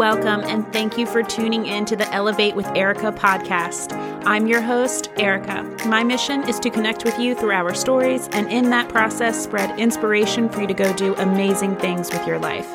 welcome, and thank you for tuning in to the Elevate with Erica podcast. I'm your host, Erica. My mission is to connect with you through our stories, and in that process, spread inspiration for you to go do amazing things with your life.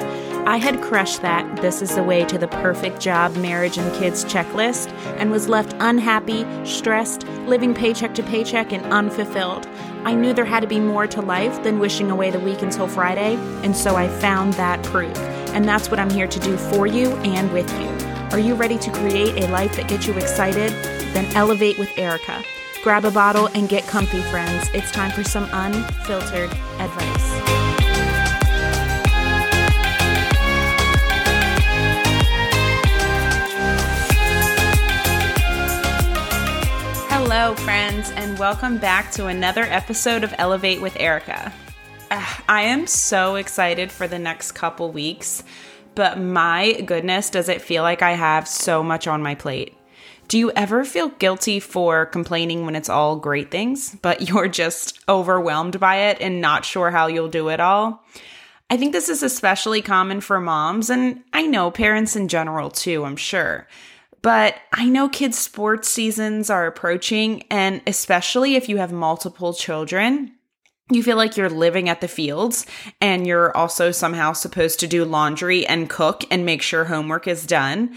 I had crushed that this is the way to the perfect job, marriage, and kids checklist, and was left unhappy, stressed, living paycheck to paycheck, and unfulfilled. I knew there had to be more to life than wishing away the week until Friday, and so I found that proof. And that's what I'm here to do for you and with you. Are you ready to create a life that gets you excited? Then elevate with Erica. Grab a bottle and get comfy, friends. It's time for some unfiltered advice. Hello, friends, and welcome back to another episode of Elevate with Erica. I am so excited for the next couple weeks, but my goodness, does it feel like I have so much on my plate? Do you ever feel guilty for complaining when it's all great things, but you're just overwhelmed by it and not sure how you'll do it all? I think this is especially common for moms, and I know parents in general too, I'm sure. But I know kids' sports seasons are approaching, and especially if you have multiple children, you feel like you're living at the fields and you're also somehow supposed to do laundry and cook and make sure homework is done.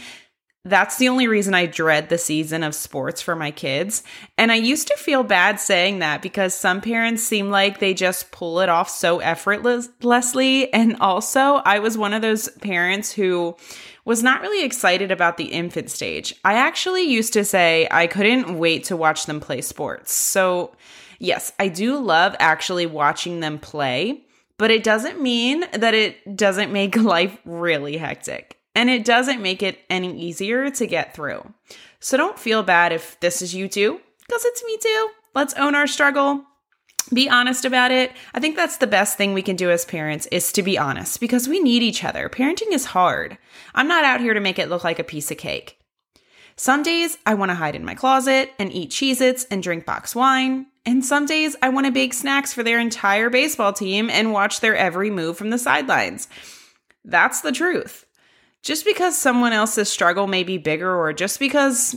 That's the only reason I dread the season of sports for my kids. And I used to feel bad saying that because some parents seem like they just pull it off so effortlessly. And also, I was one of those parents who was not really excited about the infant stage. I actually used to say I couldn't wait to watch them play sports. So, yes, I do love actually watching them play, but it doesn't mean that it doesn't make life really hectic. And it doesn't make it any easier to get through. So don't feel bad if this is you too, because it's me too. Let's own our struggle be honest about it. I think that's the best thing we can do as parents is to be honest because we need each other. Parenting is hard. I'm not out here to make it look like a piece of cake. Some days I want to hide in my closet and eat Cheez Its and drink box wine. And some days I want to bake snacks for their entire baseball team and watch their every move from the sidelines. That's the truth. Just because someone else's struggle may be bigger or just because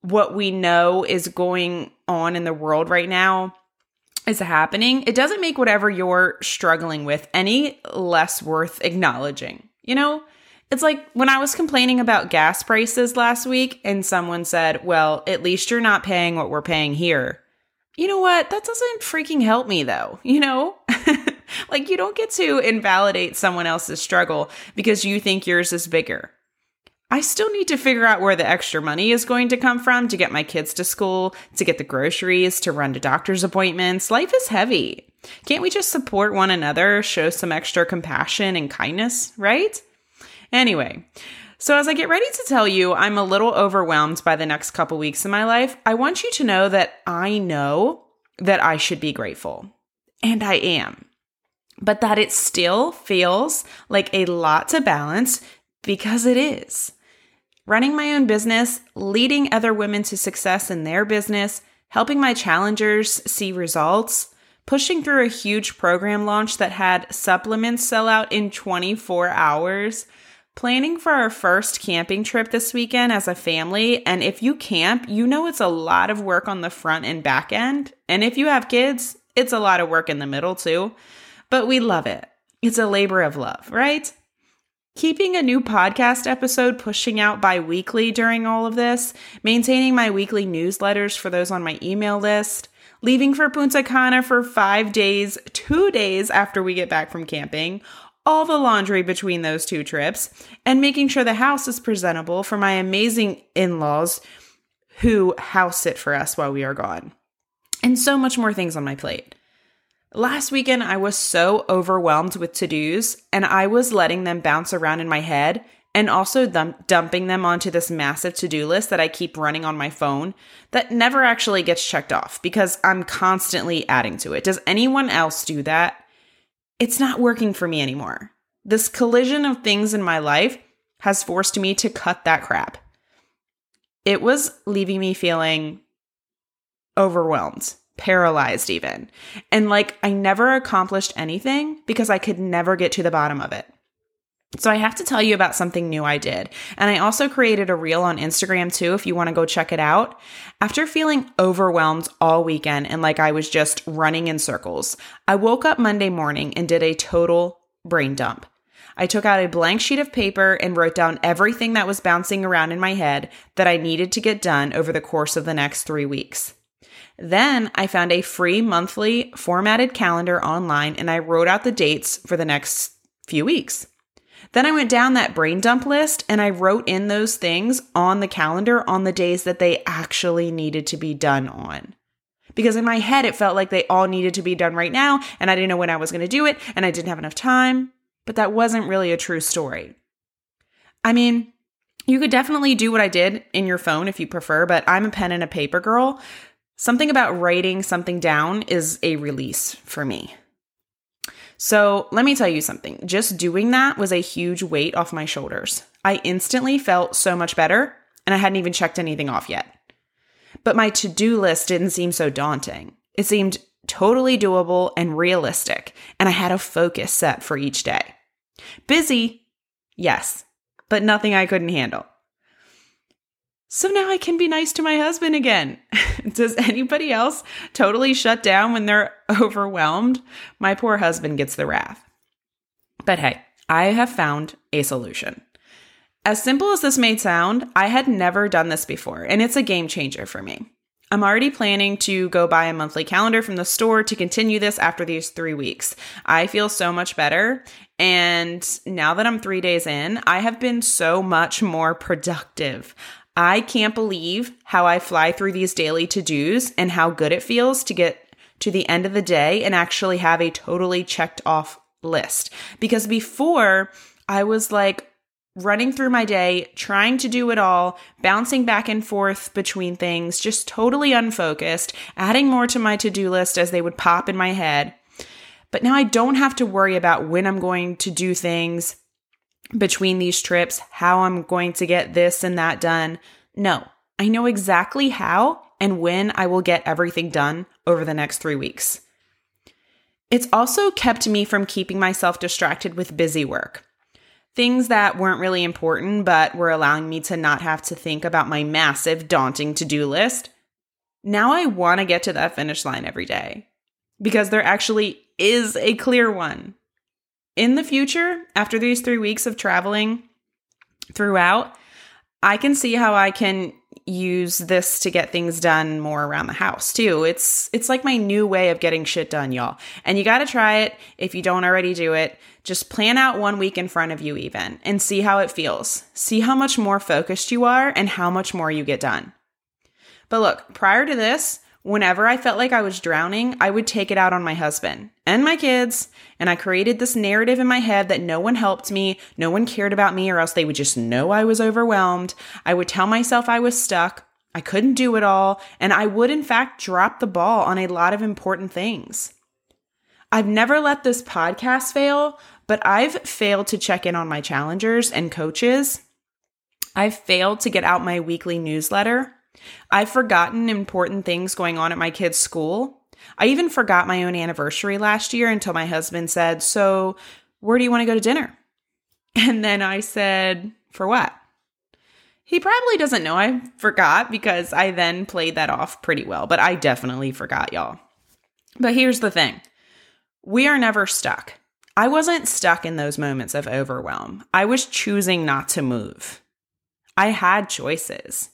what we know is going on in the world right now is happening, it doesn't make whatever you're struggling with any less worth acknowledging. You know, it's like when I was complaining about gas prices last week and someone said, Well, at least you're not paying what we're paying here. You know what? That doesn't freaking help me though, you know? like, you don't get to invalidate someone else's struggle because you think yours is bigger. I still need to figure out where the extra money is going to come from to get my kids to school, to get the groceries, to run to doctor's appointments. Life is heavy. Can't we just support one another, show some extra compassion and kindness, right? Anyway, so as I get ready to tell you, I'm a little overwhelmed by the next couple weeks in my life. I want you to know that I know that I should be grateful, and I am, but that it still feels like a lot to balance because it is. Running my own business, leading other women to success in their business, helping my challengers see results, pushing through a huge program launch that had supplements sell out in 24 hours, planning for our first camping trip this weekend as a family. And if you camp, you know it's a lot of work on the front and back end. And if you have kids, it's a lot of work in the middle too. But we love it. It's a labor of love, right? Keeping a new podcast episode pushing out bi weekly during all of this, maintaining my weekly newsletters for those on my email list, leaving for Punta Cana for five days, two days after we get back from camping, all the laundry between those two trips, and making sure the house is presentable for my amazing in laws who house sit for us while we are gone. And so much more things on my plate. Last weekend, I was so overwhelmed with to dos, and I was letting them bounce around in my head and also dumping them onto this massive to do list that I keep running on my phone that never actually gets checked off because I'm constantly adding to it. Does anyone else do that? It's not working for me anymore. This collision of things in my life has forced me to cut that crap. It was leaving me feeling overwhelmed paralyzed even. And like I never accomplished anything because I could never get to the bottom of it. So I have to tell you about something new I did. And I also created a reel on Instagram too, if you want to go check it out. After feeling overwhelmed all weekend and like I was just running in circles, I woke up Monday morning and did a total brain dump. I took out a blank sheet of paper and wrote down everything that was bouncing around in my head that I needed to get done over the course of the next three weeks. Then I found a free monthly formatted calendar online and I wrote out the dates for the next few weeks. Then I went down that brain dump list and I wrote in those things on the calendar on the days that they actually needed to be done on. Because in my head, it felt like they all needed to be done right now, and I didn't know when I was going to do it, and I didn't have enough time. But that wasn't really a true story. I mean, you could definitely do what I did in your phone if you prefer, but I'm a pen and a paper girl. Something about writing something down is a release for me. So let me tell you something. Just doing that was a huge weight off my shoulders. I instantly felt so much better, and I hadn't even checked anything off yet. But my to do list didn't seem so daunting. It seemed totally doable and realistic, and I had a focus set for each day. Busy, yes, but nothing I couldn't handle. So now I can be nice to my husband again. Does anybody else totally shut down when they're overwhelmed? My poor husband gets the wrath. But hey, I have found a solution. As simple as this may sound, I had never done this before, and it's a game changer for me. I'm already planning to go buy a monthly calendar from the store to continue this after these three weeks. I feel so much better. And now that I'm three days in, I have been so much more productive. I can't believe how I fly through these daily to dos and how good it feels to get to the end of the day and actually have a totally checked off list. Because before, I was like, running through my day, trying to do it all, bouncing back and forth between things, just totally unfocused, adding more to my to do list as they would pop in my head. But now I don't have to worry about when I'm going to do things, between these trips, how I'm going to get this and that done. No, I know exactly how and when I will get everything done over the next three weeks. It's also kept me from keeping myself distracted with busy work. Things that weren't really important, but were allowing me to not have to think about my massive, daunting to do list. Now I want to get to that finish line every day because there actually is a clear one in the future, after these three weeks of traveling throughout, I can see how I can use this to get things done more around the house too. It's it's like my new way of getting shit done, y'all. And you got to try it if you don't already do it. Just plan out one week in front of you even and see how it feels. See how much more focused you are and how much more you get done. But look, prior to this, Whenever I felt like I was drowning, I would take it out on my husband and my kids. And I created this narrative in my head that no one helped me, no one cared about me, or else they would just know I was overwhelmed. I would tell myself I was stuck, I couldn't do it all, and I would, in fact, drop the ball on a lot of important things. I've never let this podcast fail, but I've failed to check in on my challengers and coaches. I've failed to get out my weekly newsletter. I've forgotten important things going on at my kids' school. I even forgot my own anniversary last year until my husband said, So, where do you want to go to dinner? And then I said, For what? He probably doesn't know I forgot because I then played that off pretty well, but I definitely forgot, y'all. But here's the thing we are never stuck. I wasn't stuck in those moments of overwhelm. I was choosing not to move. I had choices.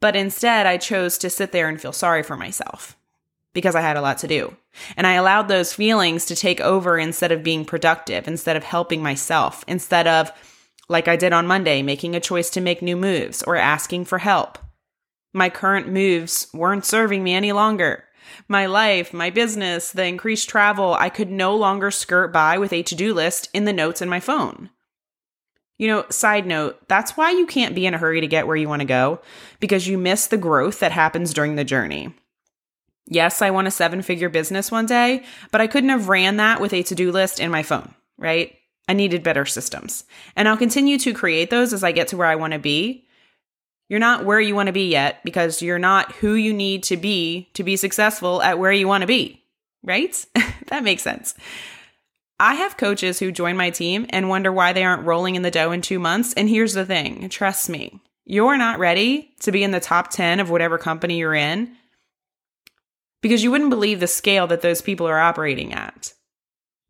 But instead, I chose to sit there and feel sorry for myself because I had a lot to do. And I allowed those feelings to take over instead of being productive, instead of helping myself, instead of, like I did on Monday, making a choice to make new moves or asking for help. My current moves weren't serving me any longer. My life, my business, the increased travel, I could no longer skirt by with a to do list in the notes in my phone. You know, side note, that's why you can't be in a hurry to get where you want to go because you miss the growth that happens during the journey. Yes, I want a seven figure business one day, but I couldn't have ran that with a to do list in my phone, right? I needed better systems. And I'll continue to create those as I get to where I want to be. You're not where you want to be yet because you're not who you need to be to be successful at where you want to be, right? that makes sense. I have coaches who join my team and wonder why they aren't rolling in the dough in two months. And here's the thing trust me, you're not ready to be in the top 10 of whatever company you're in because you wouldn't believe the scale that those people are operating at.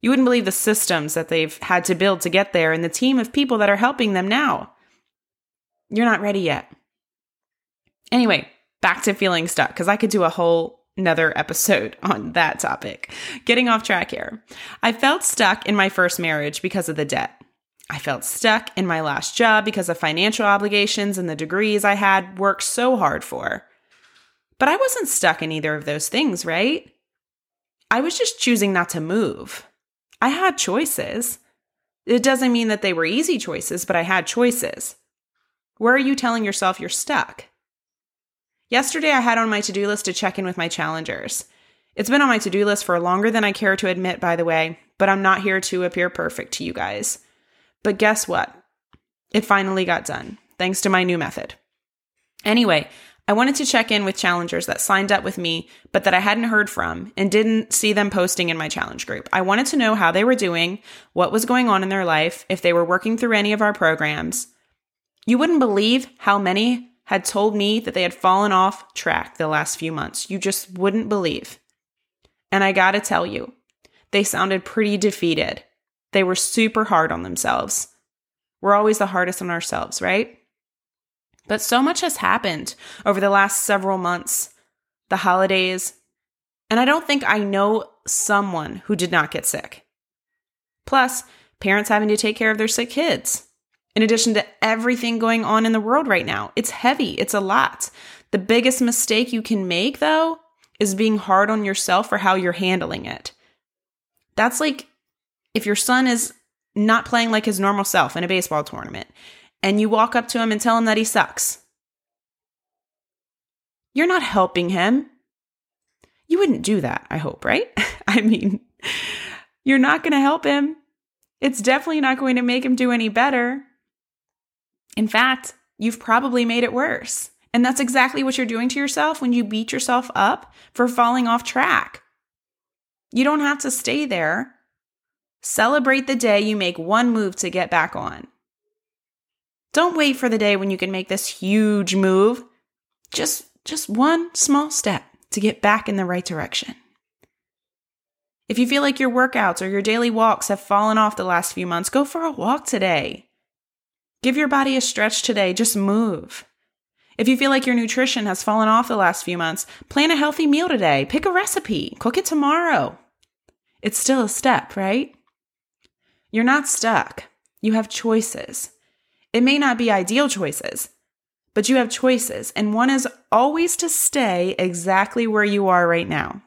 You wouldn't believe the systems that they've had to build to get there and the team of people that are helping them now. You're not ready yet. Anyway, back to feeling stuck because I could do a whole another episode on that topic. Getting off track here. I felt stuck in my first marriage because of the debt. I felt stuck in my last job because of financial obligations and the degrees I had worked so hard for. But I wasn't stuck in either of those things, right? I was just choosing not to move. I had choices. It doesn't mean that they were easy choices, but I had choices. Where are you telling yourself you're stuck? Yesterday, I had on my to do list to check in with my challengers. It's been on my to do list for longer than I care to admit, by the way, but I'm not here to appear perfect to you guys. But guess what? It finally got done, thanks to my new method. Anyway, I wanted to check in with challengers that signed up with me, but that I hadn't heard from and didn't see them posting in my challenge group. I wanted to know how they were doing, what was going on in their life, if they were working through any of our programs. You wouldn't believe how many had told me that they had fallen off track the last few months. You just wouldn't believe. And I gotta tell you, they sounded pretty defeated. They were super hard on themselves. We're always the hardest on ourselves, right? But so much has happened over the last several months, the holidays, and I don't think I know someone who did not get sick. Plus, parents having to take care of their sick kids. In addition to everything going on in the world right now, it's heavy, it's a lot. The biggest mistake you can make, though, is being hard on yourself for how you're handling it. That's like if your son is not playing like his normal self in a baseball tournament and you walk up to him and tell him that he sucks. You're not helping him. You wouldn't do that, I hope, right? I mean, you're not going to help him. It's definitely not going to make him do any better. In fact, you've probably made it worse. And that's exactly what you're doing to yourself when you beat yourself up for falling off track. You don't have to stay there. Celebrate the day you make one move to get back on. Don't wait for the day when you can make this huge move. Just just one small step to get back in the right direction. If you feel like your workouts or your daily walks have fallen off the last few months, go for a walk today. Give your body a stretch today, just move. If you feel like your nutrition has fallen off the last few months, plan a healthy meal today. Pick a recipe, cook it tomorrow. It's still a step, right? You're not stuck. You have choices. It may not be ideal choices, but you have choices, and one is always to stay exactly where you are right now.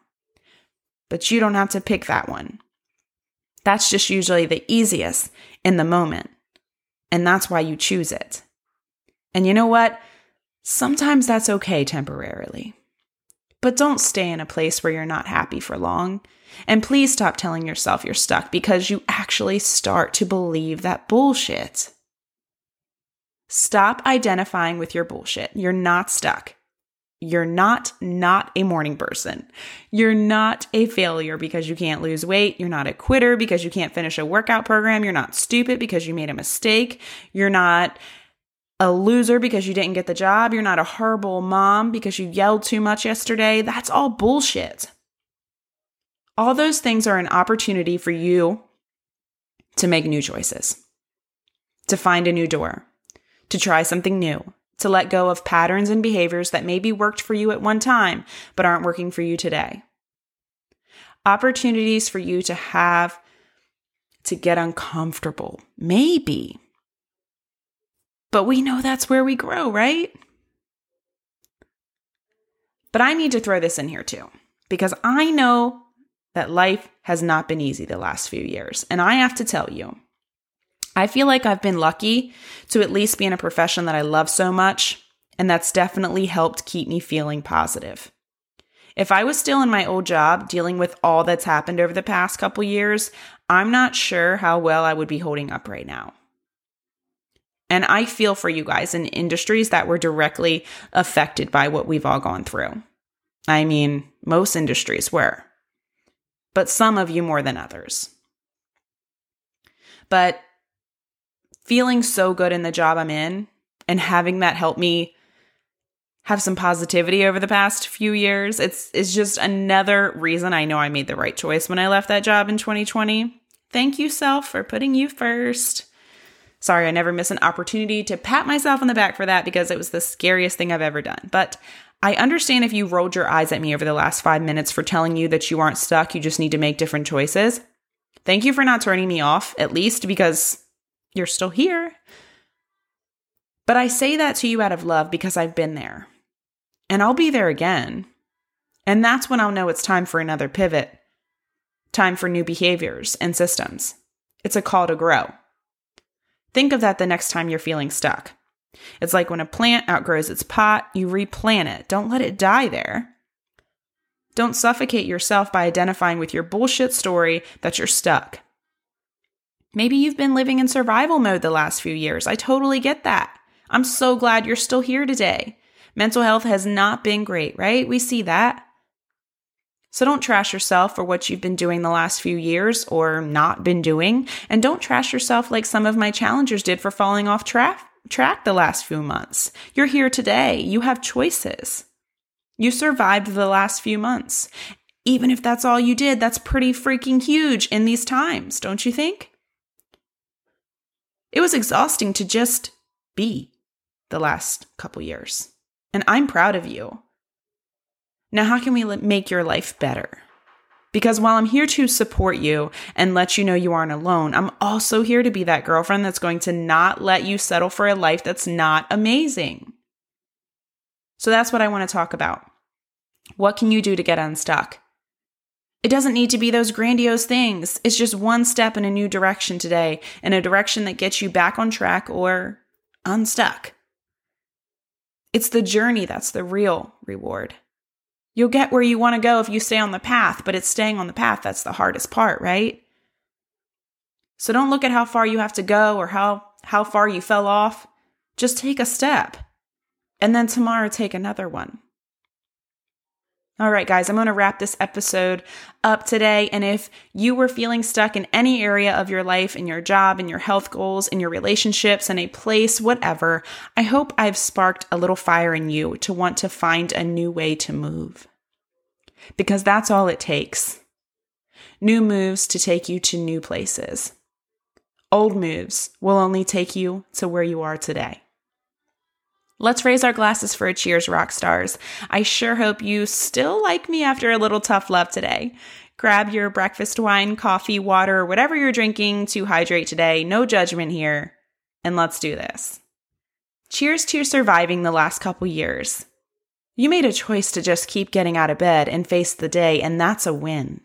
But you don't have to pick that one. That's just usually the easiest in the moment, and that's why you choose it. And you know what? Sometimes that's okay temporarily. But don't stay in a place where you're not happy for long. And please stop telling yourself you're stuck because you actually start to believe that bullshit. Stop identifying with your bullshit. You're not stuck. You're not not a morning person. You're not a failure because you can't lose weight. You're not a quitter because you can't finish a workout program. You're not stupid because you made a mistake. You're not a loser because you didn't get the job. You're not a horrible mom because you yelled too much yesterday. That's all bullshit. All those things are an opportunity for you to make new choices, to find a new door to try something new, to let go of patterns and behaviors that maybe worked for you at one time but aren't working for you today. Opportunities for you to have to get uncomfortable, maybe. But we know that's where we grow, right? But I need to throw this in here too, because I know that life has not been easy the last few years. And I have to tell you, I feel like I've been lucky to at least be in a profession that I love so much, and that's definitely helped keep me feeling positive. If I was still in my old job dealing with all that's happened over the past couple years, I'm not sure how well I would be holding up right now. And I feel for you guys in industries that were directly affected by what we've all gone through. I mean, most industries were, but some of you more than others. but feeling so good in the job I'm in and having that help me have some positivity over the past few years. It's it's just another reason I know I made the right choice when I left that job in 2020. Thank you self for putting you first. Sorry, I never miss an opportunity to pat myself on the back for that because it was the scariest thing I've ever done. But I understand if you rolled your eyes at me over the last 5 minutes for telling you that you aren't stuck, you just need to make different choices. Thank you for not turning me off, at least because you're still here. But I say that to you out of love because I've been there and I'll be there again. And that's when I'll know it's time for another pivot, time for new behaviors and systems. It's a call to grow. Think of that the next time you're feeling stuck. It's like when a plant outgrows its pot, you replant it. Don't let it die there. Don't suffocate yourself by identifying with your bullshit story that you're stuck. Maybe you've been living in survival mode the last few years. I totally get that. I'm so glad you're still here today. Mental health has not been great, right? We see that. So don't trash yourself for what you've been doing the last few years or not been doing. And don't trash yourself like some of my challengers did for falling off tra- track the last few months. You're here today. You have choices. You survived the last few months. Even if that's all you did, that's pretty freaking huge in these times, don't you think? It was exhausting to just be the last couple years. And I'm proud of you. Now, how can we make your life better? Because while I'm here to support you and let you know you aren't alone, I'm also here to be that girlfriend that's going to not let you settle for a life that's not amazing. So that's what I want to talk about. What can you do to get unstuck? It doesn't need to be those grandiose things. It's just one step in a new direction today, in a direction that gets you back on track or unstuck. It's the journey that's the real reward. You'll get where you want to go if you stay on the path, but it's staying on the path that's the hardest part, right? So don't look at how far you have to go or how, how far you fell off. Just take a step. And then tomorrow, take another one. All right, guys, I'm going to wrap this episode up today. And if you were feeling stuck in any area of your life, in your job, in your health goals, in your relationships, in a place, whatever, I hope I've sparked a little fire in you to want to find a new way to move. Because that's all it takes. New moves to take you to new places. Old moves will only take you to where you are today. Let's raise our glasses for a cheers, rock stars. I sure hope you still like me after a little tough love today. Grab your breakfast wine, coffee, water, whatever you're drinking to hydrate today. No judgment here. And let's do this. Cheers to your surviving the last couple years. You made a choice to just keep getting out of bed and face the day, and that's a win.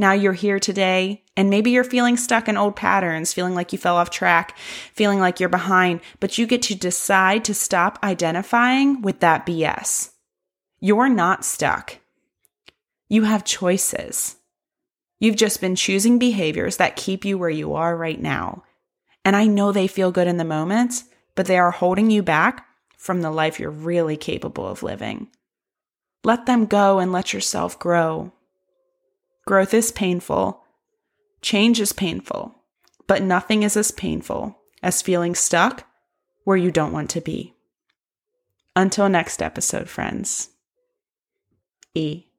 Now you're here today, and maybe you're feeling stuck in old patterns, feeling like you fell off track, feeling like you're behind, but you get to decide to stop identifying with that BS. You're not stuck. You have choices. You've just been choosing behaviors that keep you where you are right now. And I know they feel good in the moment, but they are holding you back from the life you're really capable of living. Let them go and let yourself grow. Growth is painful. Change is painful. But nothing is as painful as feeling stuck where you don't want to be. Until next episode, friends. E.